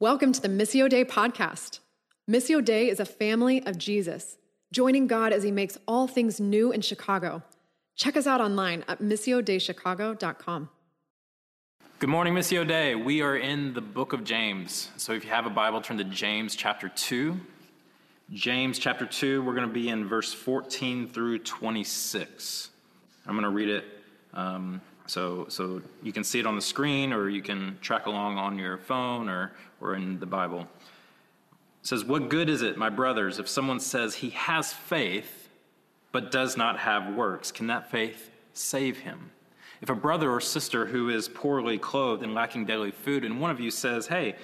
Welcome to the Missio Dei podcast. Missio Dei is a family of Jesus, joining God as he makes all things new in Chicago. Check us out online at missiodeichicago.com. Good morning, Missio Dei. We are in the book of James. So if you have a Bible, turn to James chapter 2. James chapter 2, we're going to be in verse 14 through 26. I'm going to read it. Um, so, so you can see it on the screen, or you can track along on your phone or, or in the Bible. It says, What good is it, my brothers, if someone says he has faith but does not have works? Can that faith save him? If a brother or sister who is poorly clothed and lacking daily food, and one of you says, Hey,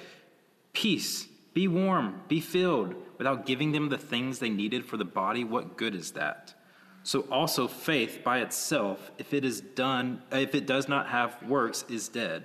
peace, be warm, be filled, without giving them the things they needed for the body, what good is that? So also faith by itself, if it is done, if it does not have works, is dead.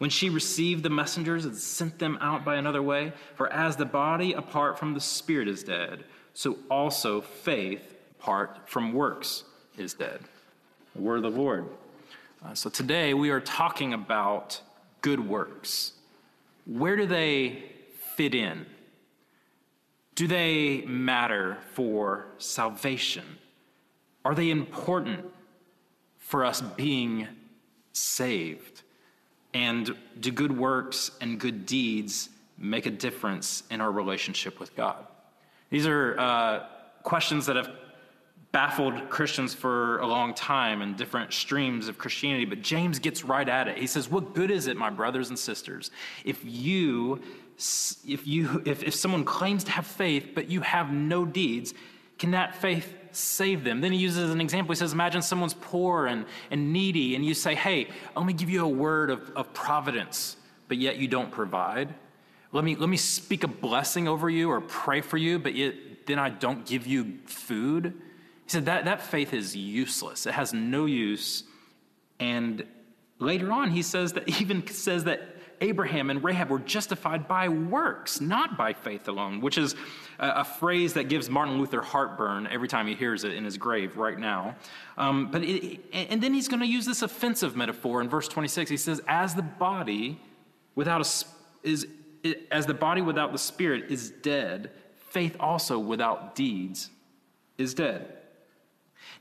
When she received the messengers and sent them out by another way? For as the body apart from the spirit is dead, so also faith apart from works is dead. The word of the Lord. Uh, so today we are talking about good works. Where do they fit in? Do they matter for salvation? Are they important for us being saved? And do good works and good deeds make a difference in our relationship with God? These are uh, questions that have baffled Christians for a long time in different streams of Christianity, but James gets right at it. He says, What good is it, my brothers and sisters, if you if you if, if someone claims to have faith but you have no deeds, can that faith save them. Then he uses an example. He says, Imagine someone's poor and, and needy, and you say, Hey, let me give you a word of, of providence, but yet you don't provide. Let me, let me speak a blessing over you or pray for you, but yet then I don't give you food. He said that, that faith is useless. It has no use. And later on, he says that even says that Abraham and Rahab were justified by works, not by faith alone, which is a, phrase that gives Martin Luther heartburn every time he hears it in his grave right now. Um, but it, and then he's going to use this offensive metaphor in verse 26. He says, "As the body without a is as the body without the spirit is dead, faith also without deeds is dead."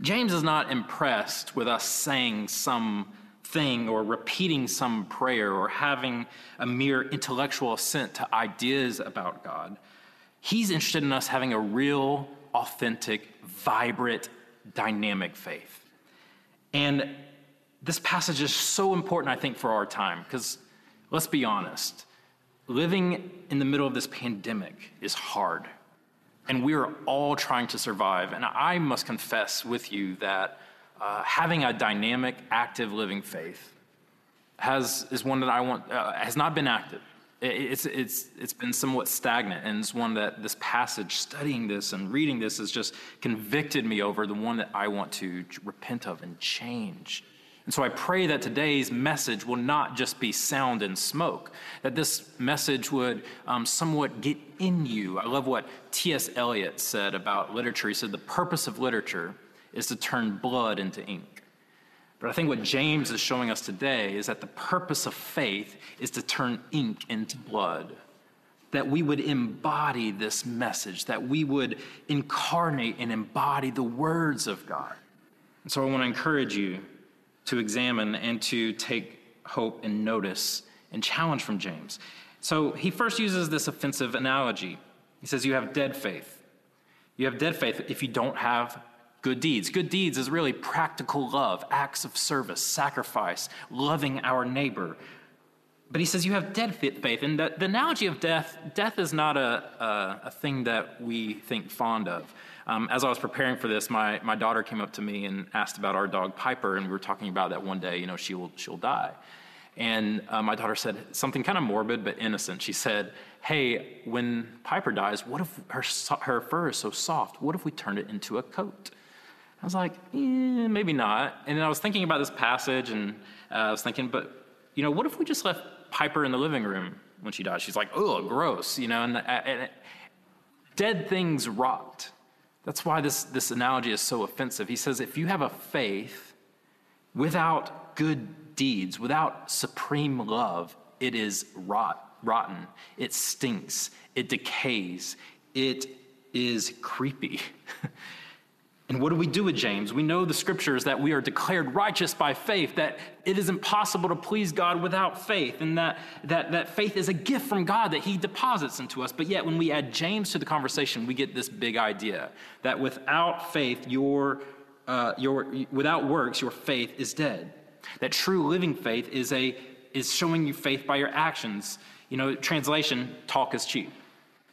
James is not impressed with us saying some thing or repeating some prayer or having a mere intellectual assent to ideas about God. He's interested in us having a real, authentic, vibrant, dynamic faith. And this passage is so important, I think, for our time, because let's be honest, living in the middle of this pandemic is hard. And we are all trying to survive. And I must confess with you that uh, having a dynamic, active living faith has, is one that I want, uh, has not been active. It's, it's, it's been somewhat stagnant, and it's one that this passage, studying this and reading this, has just convicted me over the one that I want to repent of and change. And so I pray that today's message will not just be sound and smoke, that this message would um, somewhat get in you. I love what T.S. Eliot said about literature. He said, The purpose of literature is to turn blood into ink. But I think what James is showing us today is that the purpose of faith is to turn ink into blood. That we would embody this message, that we would incarnate and embody the words of God. And so I want to encourage you to examine and to take hope and notice and challenge from James. So he first uses this offensive analogy. He says, You have dead faith. You have dead faith if you don't have good deeds. Good deeds is really practical love, acts of service, sacrifice, loving our neighbor. But he says you have dead faith. And the, the analogy of death, death is not a, a, a thing that we think fond of. Um, as I was preparing for this, my, my daughter came up to me and asked about our dog Piper, and we were talking about that one day, you know, she'll, she'll die. And uh, my daughter said something kind of morbid but innocent. She said, Hey, when Piper dies, what if her, her fur is so soft? What if we turned it into a coat? I was like, eh, maybe not. And then I was thinking about this passage, and uh, I was thinking, but, you know, what if we just left Piper in the living room when she died? She's like, oh, gross, you know, and, uh, and dead things rot. That's why this, this analogy is so offensive. He says, if you have a faith without good deeds, without supreme love, it is rot, rotten. It stinks. It decays. It is creepy. And what do we do with James? We know the scriptures that we are declared righteous by faith, that it is impossible to please God without faith, and that, that, that faith is a gift from God that He deposits into us. But yet, when we add James to the conversation, we get this big idea that without faith, your, uh, your, without works, your faith is dead. That true living faith is, a, is showing you faith by your actions. You know, translation, talk is cheap.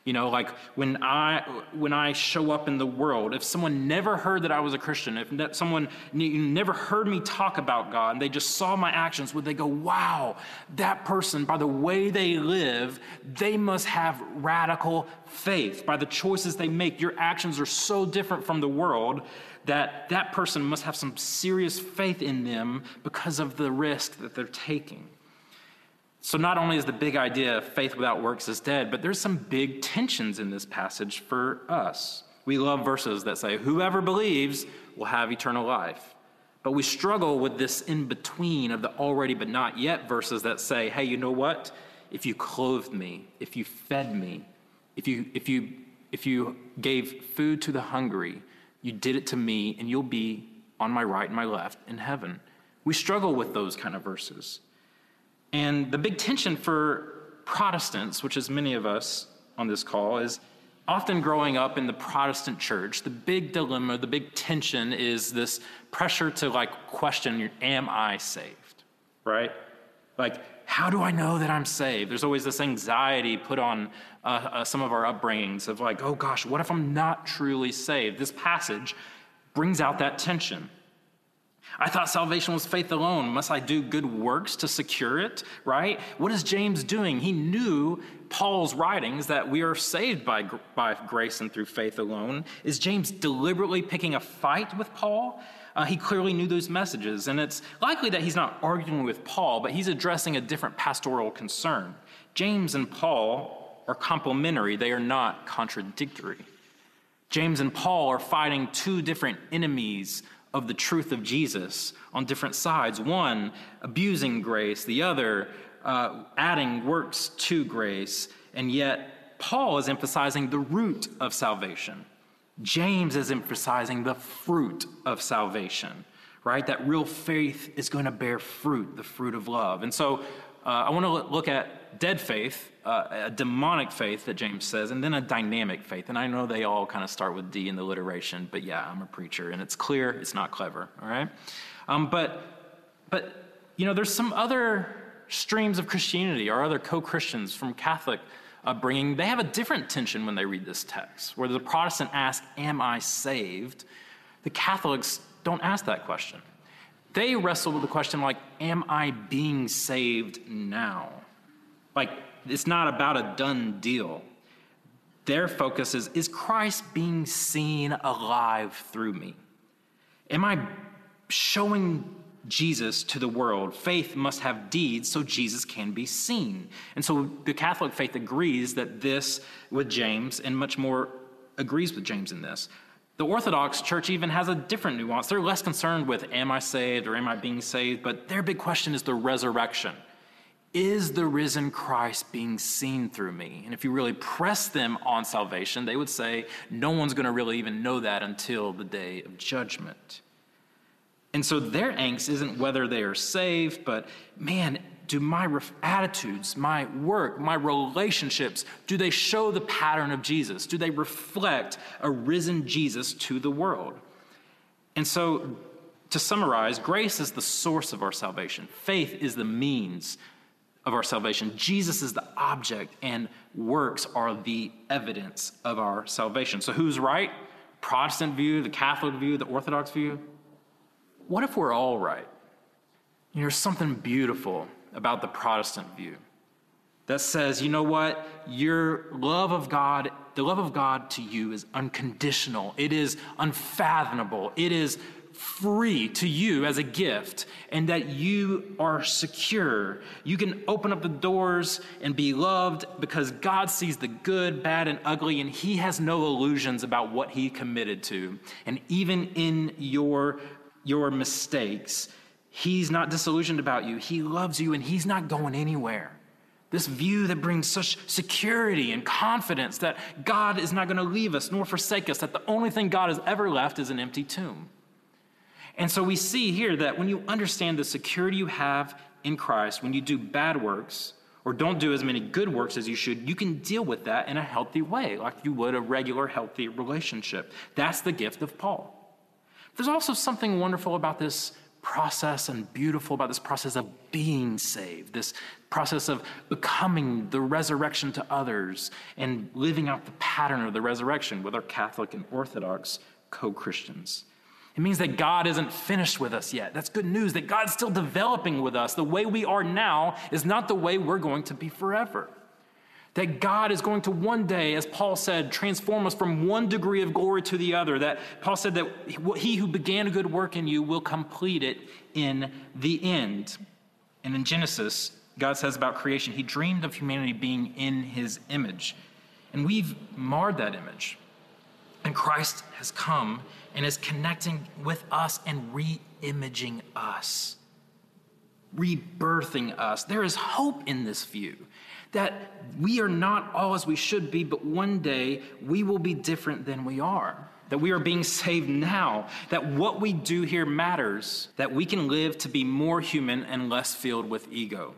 You know, like when I when I show up in the world, if someone never heard that I was a Christian, if someone never heard me talk about God, and they just saw my actions, would they go, "Wow, that person by the way they live, they must have radical faith by the choices they make. Your actions are so different from the world that that person must have some serious faith in them because of the risk that they're taking." So, not only is the big idea faith without works is dead, but there's some big tensions in this passage for us. We love verses that say, Whoever believes will have eternal life. But we struggle with this in between of the already but not yet verses that say, Hey, you know what? If you clothed me, if you fed me, if you, if you, if you gave food to the hungry, you did it to me, and you'll be on my right and my left in heaven. We struggle with those kind of verses. And the big tension for Protestants, which is many of us on this call, is often growing up in the Protestant church, the big dilemma, the big tension is this pressure to like question, am I saved? Right? Like, how do I know that I'm saved? There's always this anxiety put on uh, uh, some of our upbringings of like, oh gosh, what if I'm not truly saved? This passage brings out that tension. I thought salvation was faith alone. Must I do good works to secure it? Right? What is James doing? He knew Paul's writings that we are saved by, by grace and through faith alone. Is James deliberately picking a fight with Paul? Uh, he clearly knew those messages, and it's likely that he's not arguing with Paul, but he's addressing a different pastoral concern. James and Paul are complementary, they are not contradictory. James and Paul are fighting two different enemies of the truth of Jesus on different sides. One, abusing grace, the other, uh, adding works to grace. And yet, Paul is emphasizing the root of salvation. James is emphasizing the fruit of salvation, right? That real faith is going to bear fruit, the fruit of love. And so uh, I want to look at dead faith uh, a demonic faith that James says, and then a dynamic faith. And I know they all kind of start with D in the alliteration, but yeah, I'm a preacher, and it's clear it's not clever, all right? Um, but, but, you know, there's some other streams of Christianity or other co Christians from Catholic upbringing. They have a different tension when they read this text, where the Protestant ask, Am I saved? The Catholics don't ask that question. They wrestle with the question, like, Am I being saved now? Like, it's not about a done deal. Their focus is Is Christ being seen alive through me? Am I showing Jesus to the world? Faith must have deeds so Jesus can be seen. And so the Catholic faith agrees that this with James and much more agrees with James in this. The Orthodox Church even has a different nuance. They're less concerned with am I saved or am I being saved, but their big question is the resurrection. Is the risen Christ being seen through me? And if you really press them on salvation, they would say, no one's going to really even know that until the day of judgment. And so their angst isn't whether they are saved, but man, do my attitudes, my work, my relationships, do they show the pattern of Jesus? Do they reflect a risen Jesus to the world? And so, to summarize, grace is the source of our salvation, faith is the means of our salvation. Jesus is the object, and works are the evidence of our salvation. So, who's right? Protestant view, the Catholic view, the Orthodox view? What if we're all right? You know, there's something beautiful about the Protestant view that says, you know what? Your love of God, the love of God to you is unconditional, it is unfathomable, it is free to you as a gift, and that you are secure. You can open up the doors and be loved because God sees the good, bad, and ugly, and He has no illusions about what He committed to. And even in your, your mistakes, He's not disillusioned about you. He loves you, and He's not going anywhere. This view that brings such security and confidence that God is not going to leave us nor forsake us, that the only thing God has ever left is an empty tomb. And so we see here that when you understand the security you have in Christ, when you do bad works or don't do as many good works as you should, you can deal with that in a healthy way, like you would a regular, healthy relationship. That's the gift of Paul. There's also something wonderful about this process and beautiful about this process of being saved, this process of becoming the resurrection to others and living out the pattern of the resurrection with our Catholic and Orthodox co Christians. It means that God isn't finished with us yet. That's good news, that God's still developing with us. The way we are now is not the way we're going to be forever. That God is going to one day, as Paul said, transform us from one degree of glory to the other. That Paul said that he who began a good work in you will complete it in the end. And in Genesis, God says about creation, he dreamed of humanity being in his image. And we've marred that image. And Christ has come and is connecting with us and re imaging us, rebirthing us. There is hope in this view that we are not all as we should be, but one day we will be different than we are. That we are being saved now, that what we do here matters, that we can live to be more human and less filled with ego.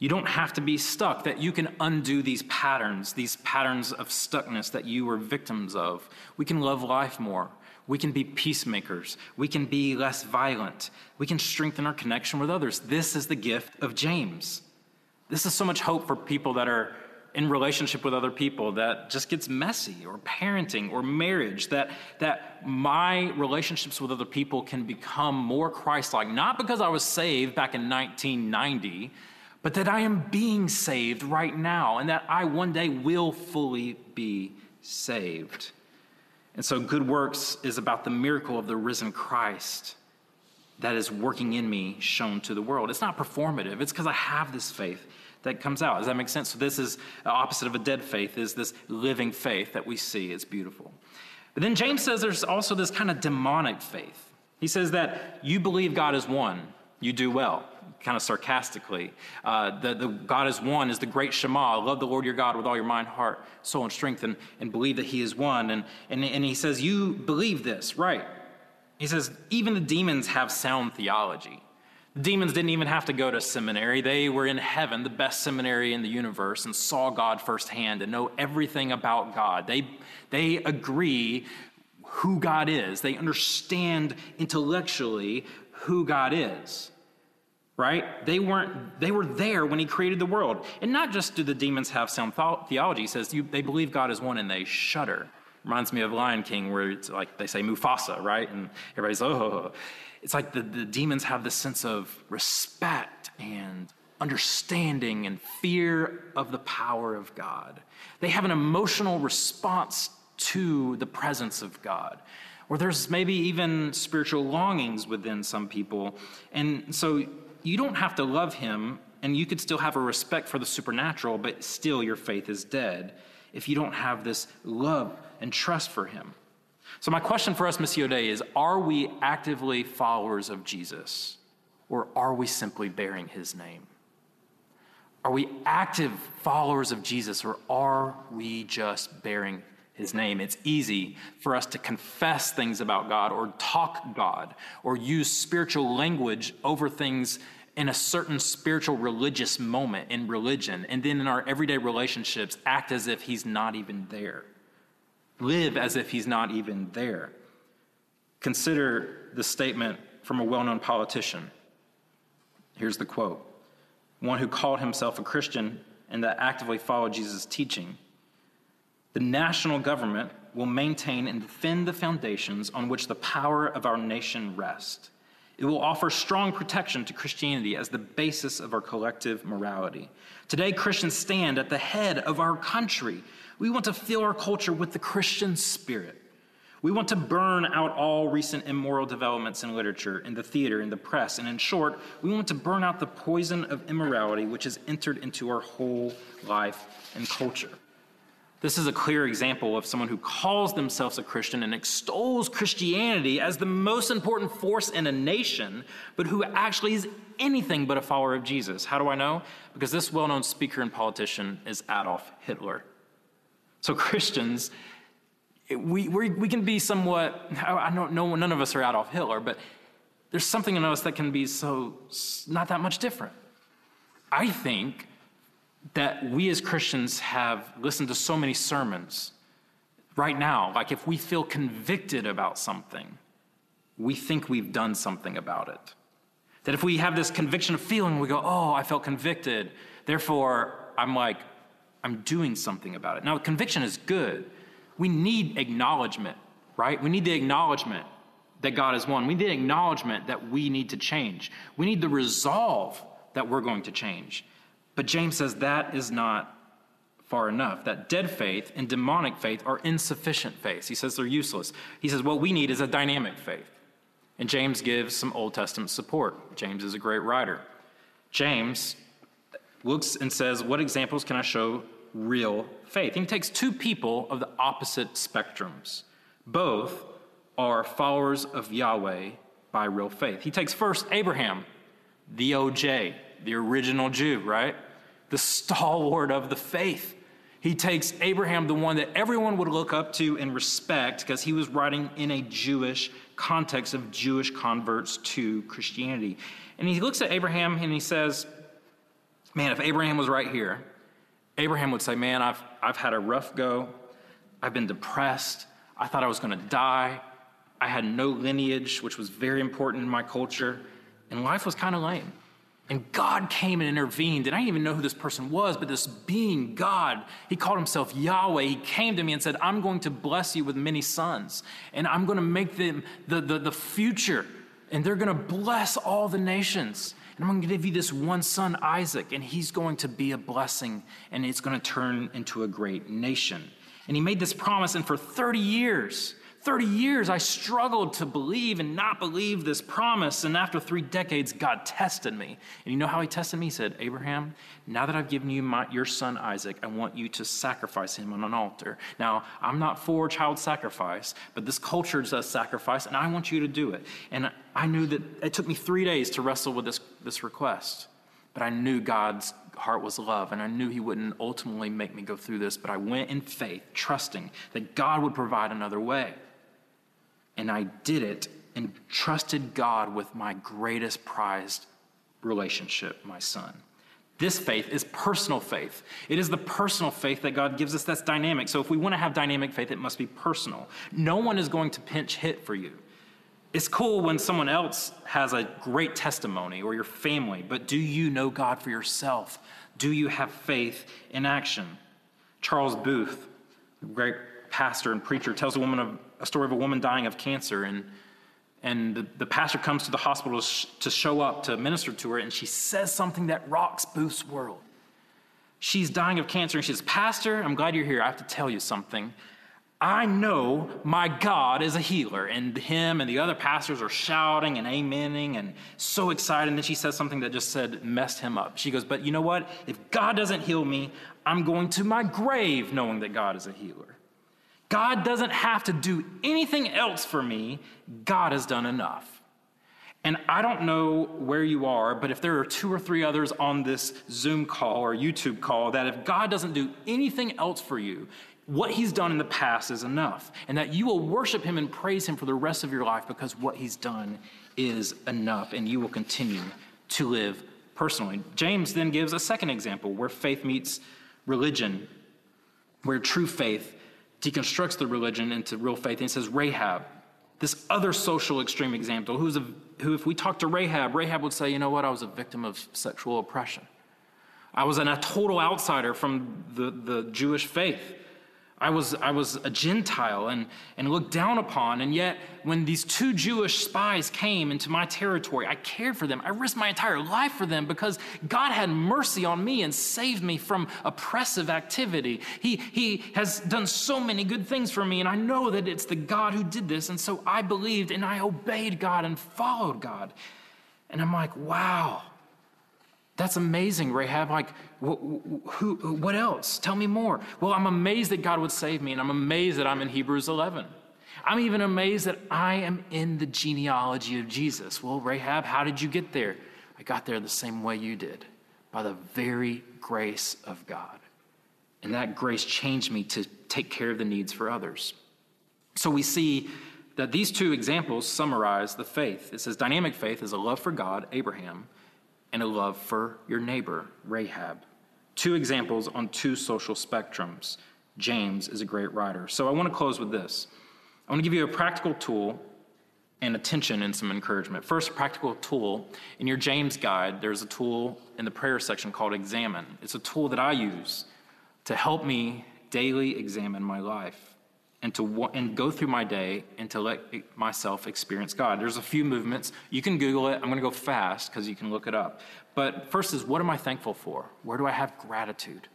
You don't have to be stuck, that you can undo these patterns, these patterns of stuckness that you were victims of. We can love life more. We can be peacemakers. We can be less violent. We can strengthen our connection with others. This is the gift of James. This is so much hope for people that are in relationship with other people that just gets messy or parenting or marriage that that my relationships with other people can become more christ-like not because i was saved back in 1990 but that i am being saved right now and that i one day will fully be saved and so, good works is about the miracle of the risen Christ that is working in me, shown to the world. It's not performative, it's because I have this faith that comes out. Does that make sense? So, this is opposite of a dead faith, is this living faith that we see. It's beautiful. But then James says there's also this kind of demonic faith. He says that you believe God is one, you do well kind of sarcastically. Uh, the, the God is one is the great Shema. Love the Lord your God with all your mind, heart, soul, and strength, and, and believe that He is one. And, and, and he says, You believe this, right? He says, Even the demons have sound theology. The demons didn't even have to go to seminary. They were in heaven, the best seminary in the universe, and saw God firsthand and know everything about God. They, they agree who God is, they understand intellectually who God is right? They weren't, they were there when he created the world. And not just do the demons have sound theology, he says you, they believe God is one and they shudder. Reminds me of Lion King, where it's like they say Mufasa, right? And everybody's, oh. It's like the, the demons have this sense of respect and understanding and fear of the power of God. They have an emotional response to the presence of God. Or there's maybe even spiritual longings within some people. And so you don't have to love him, and you could still have a respect for the supernatural, but still your faith is dead if you don't have this love and trust for him. So, my question for us, Missio Dei, is Are we actively followers of Jesus, or are we simply bearing his name? Are we active followers of Jesus, or are we just bearing his name. It's easy for us to confess things about God or talk God or use spiritual language over things in a certain spiritual religious moment in religion, and then in our everyday relationships, act as if he's not even there. Live as if he's not even there. Consider the statement from a well known politician. Here's the quote one who called himself a Christian and that actively followed Jesus' teaching. The national government will maintain and defend the foundations on which the power of our nation rests. It will offer strong protection to Christianity as the basis of our collective morality. Today, Christians stand at the head of our country. We want to fill our culture with the Christian spirit. We want to burn out all recent immoral developments in literature, in the theater, in the press, and in short, we want to burn out the poison of immorality which has entered into our whole life and culture. This is a clear example of someone who calls themselves a Christian and extols Christianity as the most important force in a nation, but who actually is anything but a follower of Jesus. How do I know? Because this well known speaker and politician is Adolf Hitler. So, Christians, we, we, we can be somewhat, I don't know, none of us are Adolf Hitler, but there's something in us that can be so, not that much different. I think that we as Christians have listened to so many sermons right now. Like if we feel convicted about something, we think we've done something about it. That if we have this conviction of feeling, we go, oh, I felt convicted. Therefore, I'm like, I'm doing something about it. Now, conviction is good. We need acknowledgement, right? We need the acknowledgement that God is one. We need acknowledgement that we need to change. We need the resolve that we're going to change. But James says that is not far enough. That dead faith and demonic faith are insufficient faith. He says they're useless. He says what we need is a dynamic faith. And James gives some Old Testament support. James is a great writer. James looks and says, What examples can I show real faith? He takes two people of the opposite spectrums. Both are followers of Yahweh by real faith. He takes first Abraham, the OJ, the original Jew, right? The stalwart of the faith. He takes Abraham, the one that everyone would look up to and respect, because he was writing in a Jewish context of Jewish converts to Christianity. And he looks at Abraham and he says, Man, if Abraham was right here, Abraham would say, Man, I've, I've had a rough go. I've been depressed. I thought I was going to die. I had no lineage, which was very important in my culture. And life was kind of lame. And God came and intervened. And I didn't even know who this person was, but this being God, he called himself Yahweh. He came to me and said, I'm going to bless you with many sons, and I'm going to make them the, the, the future, and they're going to bless all the nations. And I'm going to give you this one son, Isaac, and he's going to be a blessing, and it's going to turn into a great nation. And he made this promise, and for 30 years, 30 years, I struggled to believe and not believe this promise. And after three decades, God tested me. And you know how He tested me? He said, Abraham, now that I've given you my, your son Isaac, I want you to sacrifice him on an altar. Now, I'm not for child sacrifice, but this culture does sacrifice, and I want you to do it. And I knew that it took me three days to wrestle with this, this request. But I knew God's heart was love, and I knew He wouldn't ultimately make me go through this. But I went in faith, trusting that God would provide another way. And I did it and trusted God with my greatest prized relationship, my son. This faith is personal faith. It is the personal faith that God gives us that's dynamic. So if we want to have dynamic faith, it must be personal. No one is going to pinch hit for you. It's cool when someone else has a great testimony or your family, but do you know God for yourself? Do you have faith in action? Charles Booth, great pastor and preacher, tells a woman of a story of a woman dying of cancer, and and the, the pastor comes to the hospital to, sh- to show up to minister to her, and she says something that rocks Booth's world. She's dying of cancer, and she says, Pastor, I'm glad you're here. I have to tell you something. I know my God is a healer. And him and the other pastors are shouting and amening and so excited. And then she says something that just said, messed him up. She goes, But you know what? If God doesn't heal me, I'm going to my grave knowing that God is a healer. God doesn't have to do anything else for me. God has done enough. And I don't know where you are, but if there are two or three others on this Zoom call or YouTube call, that if God doesn't do anything else for you, what he's done in the past is enough. And that you will worship him and praise him for the rest of your life because what he's done is enough and you will continue to live personally. James then gives a second example where faith meets religion, where true faith deconstructs the religion into real faith. And says, Rahab, this other social extreme example, who's a, who, if we talk to Rahab, Rahab would say, you know what, I was a victim of sexual oppression. I was an, a total outsider from the, the Jewish faith. I was, I was a Gentile and, and looked down upon. And yet, when these two Jewish spies came into my territory, I cared for them. I risked my entire life for them because God had mercy on me and saved me from oppressive activity. He, he has done so many good things for me, and I know that it's the God who did this. And so I believed and I obeyed God and followed God. And I'm like, wow, that's amazing, Rahab. Like, wh- who, what else? Tell me more. Well, I'm amazed that God would save me, and I'm amazed that I'm in Hebrews 11. I'm even amazed that I am in the genealogy of Jesus. Well, Rahab, how did you get there? I got there the same way you did, by the very grace of God. And that grace changed me to take care of the needs for others. So we see that these two examples summarize the faith. It says dynamic faith is a love for God, Abraham, and a love for your neighbor, Rahab. Two examples on two social spectrums. James is a great writer. So I want to close with this. I want to give you a practical tool and attention and some encouragement. First, practical tool. In your James guide, there's a tool in the prayer section called Examen. It's a tool that I use to help me daily examine my life and to and go through my day and to let myself experience God. There's a few movements. You can Google it. I'm going to go fast because you can look it up. But first is what am I thankful for? Where do I have gratitude?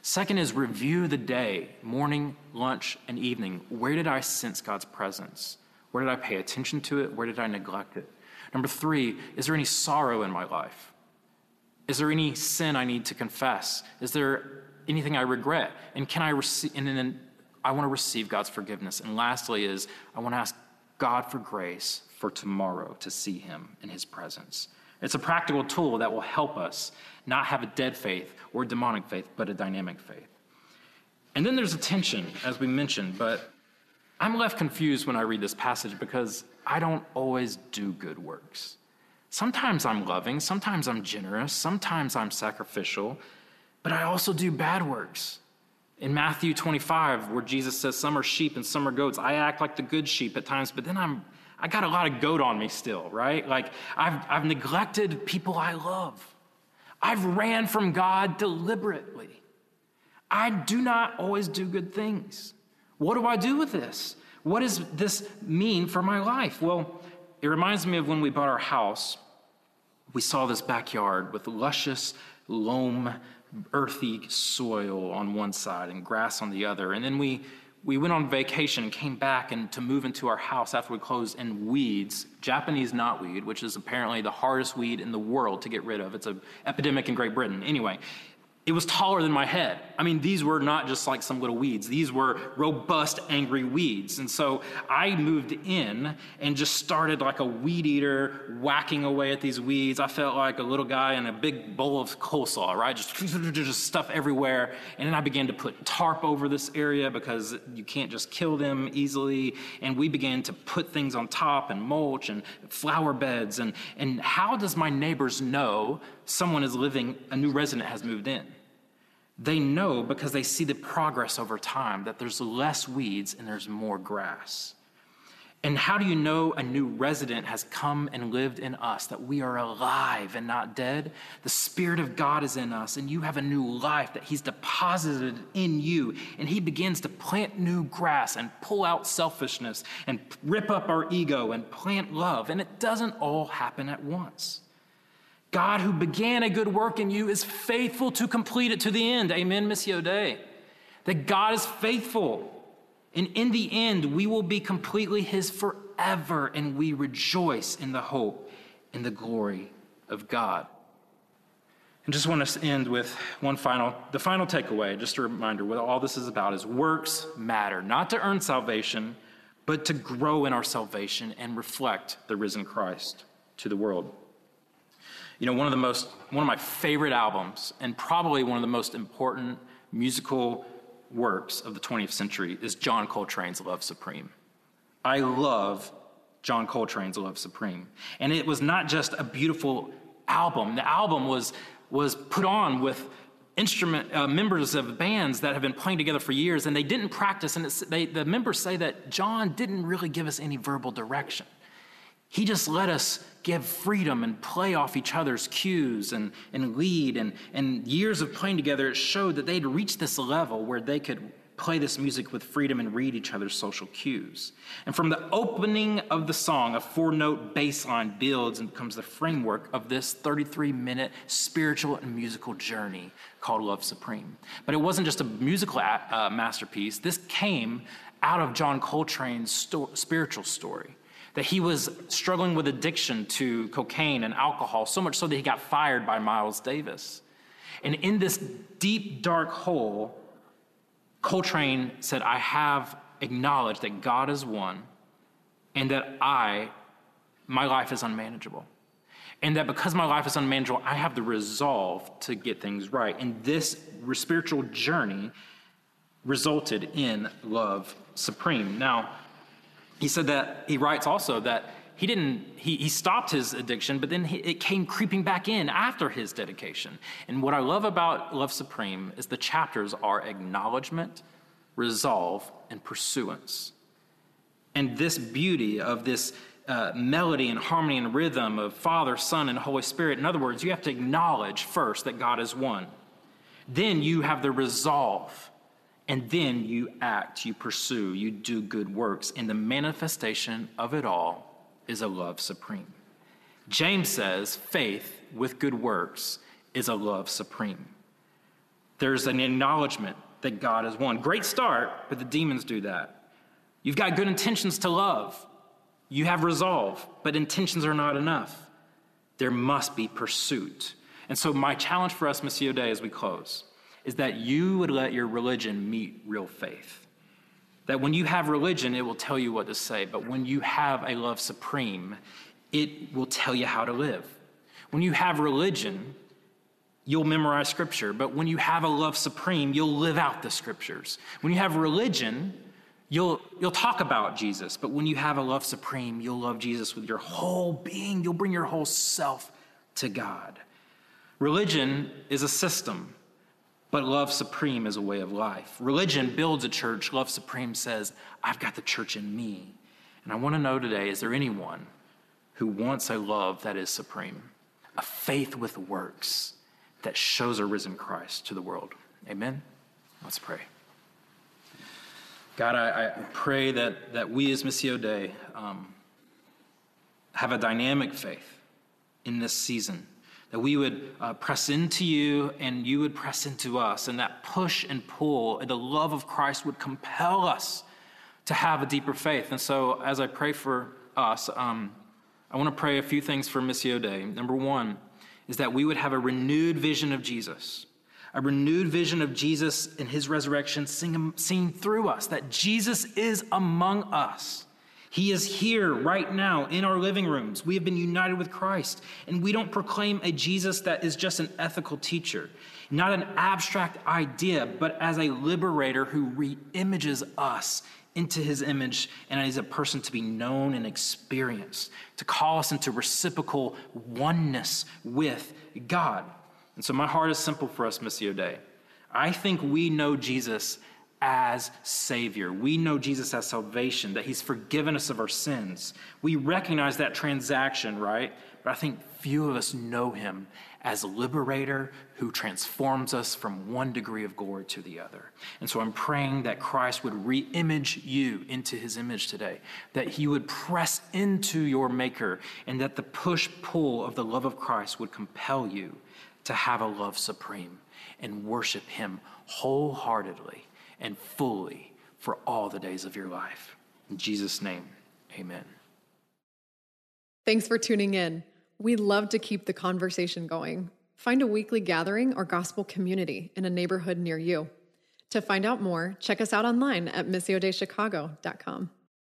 Second is review the day, morning, lunch, and evening. Where did I sense God's presence? Where did I pay attention to it? Where did I neglect it? Number three, is there any sorrow in my life? Is there any sin I need to confess? Is there anything I regret? And can I receive? And then I want to receive God's forgiveness. And lastly, is I want to ask God for grace for tomorrow to see Him in His presence. It's a practical tool that will help us not have a dead faith or demonic faith, but a dynamic faith. And then there's a tension, as we mentioned, but I'm left confused when I read this passage because I don't always do good works. Sometimes I'm loving, sometimes I'm generous, sometimes I'm sacrificial, but I also do bad works. In Matthew 25, where Jesus says, Some are sheep and some are goats, I act like the good sheep at times, but then I'm, I got a lot of goat on me still, right? Like I've, I've neglected people I love. I've ran from God deliberately. I do not always do good things. What do I do with this? What does this mean for my life? Well, it reminds me of when we bought our house. We saw this backyard with luscious loam earthy soil on one side and grass on the other. And then we, we went on vacation and came back and to move into our house after we closed in weeds, Japanese knotweed, which is apparently the hardest weed in the world to get rid of. It's an epidemic in Great Britain. Anyway, it was taller than my head. I mean, these were not just like some little weeds. These were robust, angry weeds. And so I moved in and just started like a weed eater, whacking away at these weeds. I felt like a little guy in a big bowl of coleslaw, right? Just, just stuff everywhere. And then I began to put tarp over this area because you can't just kill them easily. And we began to put things on top and mulch and flower beds. And, and how does my neighbors know someone is living, a new resident has moved in? They know because they see the progress over time that there's less weeds and there's more grass. And how do you know a new resident has come and lived in us, that we are alive and not dead? The Spirit of God is in us, and you have a new life that He's deposited in you. And He begins to plant new grass and pull out selfishness and rip up our ego and plant love. And it doesn't all happen at once. God, who began a good work in you, is faithful to complete it to the end. Amen, Missio Dei. That God is faithful. And in the end, we will be completely His forever, and we rejoice in the hope and the glory of God. And just want to end with one final, the final takeaway, just a reminder what all this is about is works matter, not to earn salvation, but to grow in our salvation and reflect the risen Christ to the world. You know, one of the most, one of my favorite albums, and probably one of the most important musical works of the 20th century, is John Coltrane's Love Supreme. I love John Coltrane's Love Supreme. And it was not just a beautiful album. The album was, was put on with instrument uh, members of bands that have been playing together for years, and they didn't practice. And they, the members say that John didn't really give us any verbal direction. He just let us give freedom and play off each other's cues and, and lead. And, and years of playing together, it showed that they'd reached this level where they could play this music with freedom and read each other's social cues. And from the opening of the song, a four note bass line builds and becomes the framework of this 33 minute spiritual and musical journey called Love Supreme. But it wasn't just a musical uh, masterpiece, this came out of John Coltrane's sto- spiritual story. That he was struggling with addiction to cocaine and alcohol, so much so that he got fired by Miles Davis. And in this deep, dark hole, Coltrane said, I have acknowledged that God is one and that I, my life is unmanageable. And that because my life is unmanageable, I have the resolve to get things right. And this spiritual journey resulted in love supreme. Now, he said that, he writes also that he didn't he, he stopped his addiction but then he, it came creeping back in after his dedication. And what i love about love supreme is the chapters are acknowledgement resolve and pursuance. And this beauty of this uh, melody and harmony and rhythm of father son and holy spirit in other words you have to acknowledge first that god is one. Then you have the resolve and then you act, you pursue, you do good works. And the manifestation of it all is a love supreme. James says faith with good works is a love supreme. There's an acknowledgement that God is one. Great start, but the demons do that. You've got good intentions to love. You have resolve, but intentions are not enough. There must be pursuit. And so, my challenge for us, Missio Dei, as we close, is that you would let your religion meet real faith. That when you have religion, it will tell you what to say, but when you have a love supreme, it will tell you how to live. When you have religion, you'll memorize scripture, but when you have a love supreme, you'll live out the scriptures. When you have religion, you'll, you'll talk about Jesus, but when you have a love supreme, you'll love Jesus with your whole being. You'll bring your whole self to God. Religion is a system. But love supreme is a way of life. Religion builds a church. Love supreme says, I've got the church in me. And I want to know today is there anyone who wants a love that is supreme, a faith with works that shows a risen Christ to the world? Amen? Let's pray. God, I, I pray that, that we as Missio Dei um, have a dynamic faith in this season that we would uh, press into you and you would press into us, and that push and pull, and the love of Christ would compel us to have a deeper faith. And so, as I pray for us, um, I want to pray a few things for Missio Dei. Number one is that we would have a renewed vision of Jesus, a renewed vision of Jesus and his resurrection seen, seen through us, that Jesus is among us he is here right now in our living rooms. We have been united with Christ, and we don't proclaim a Jesus that is just an ethical teacher, not an abstract idea, but as a liberator who reimages us into his image and as a person to be known and experienced, to call us into reciprocal oneness with God. And so my heart is simple for us, Missio Dei. I think we know Jesus as Savior. We know Jesus as salvation, that He's forgiven us of our sins. We recognize that transaction, right? But I think few of us know Him as liberator who transforms us from one degree of glory to the other. And so I'm praying that Christ would reimage you into His image today, that He would press into your Maker, and that the push pull of the love of Christ would compel you to have a love supreme and worship Him wholeheartedly and fully for all the days of your life. In Jesus' name, amen. Thanks for tuning in. We love to keep the conversation going. Find a weekly gathering or gospel community in a neighborhood near you. To find out more, check us out online at missiodeichicago.com.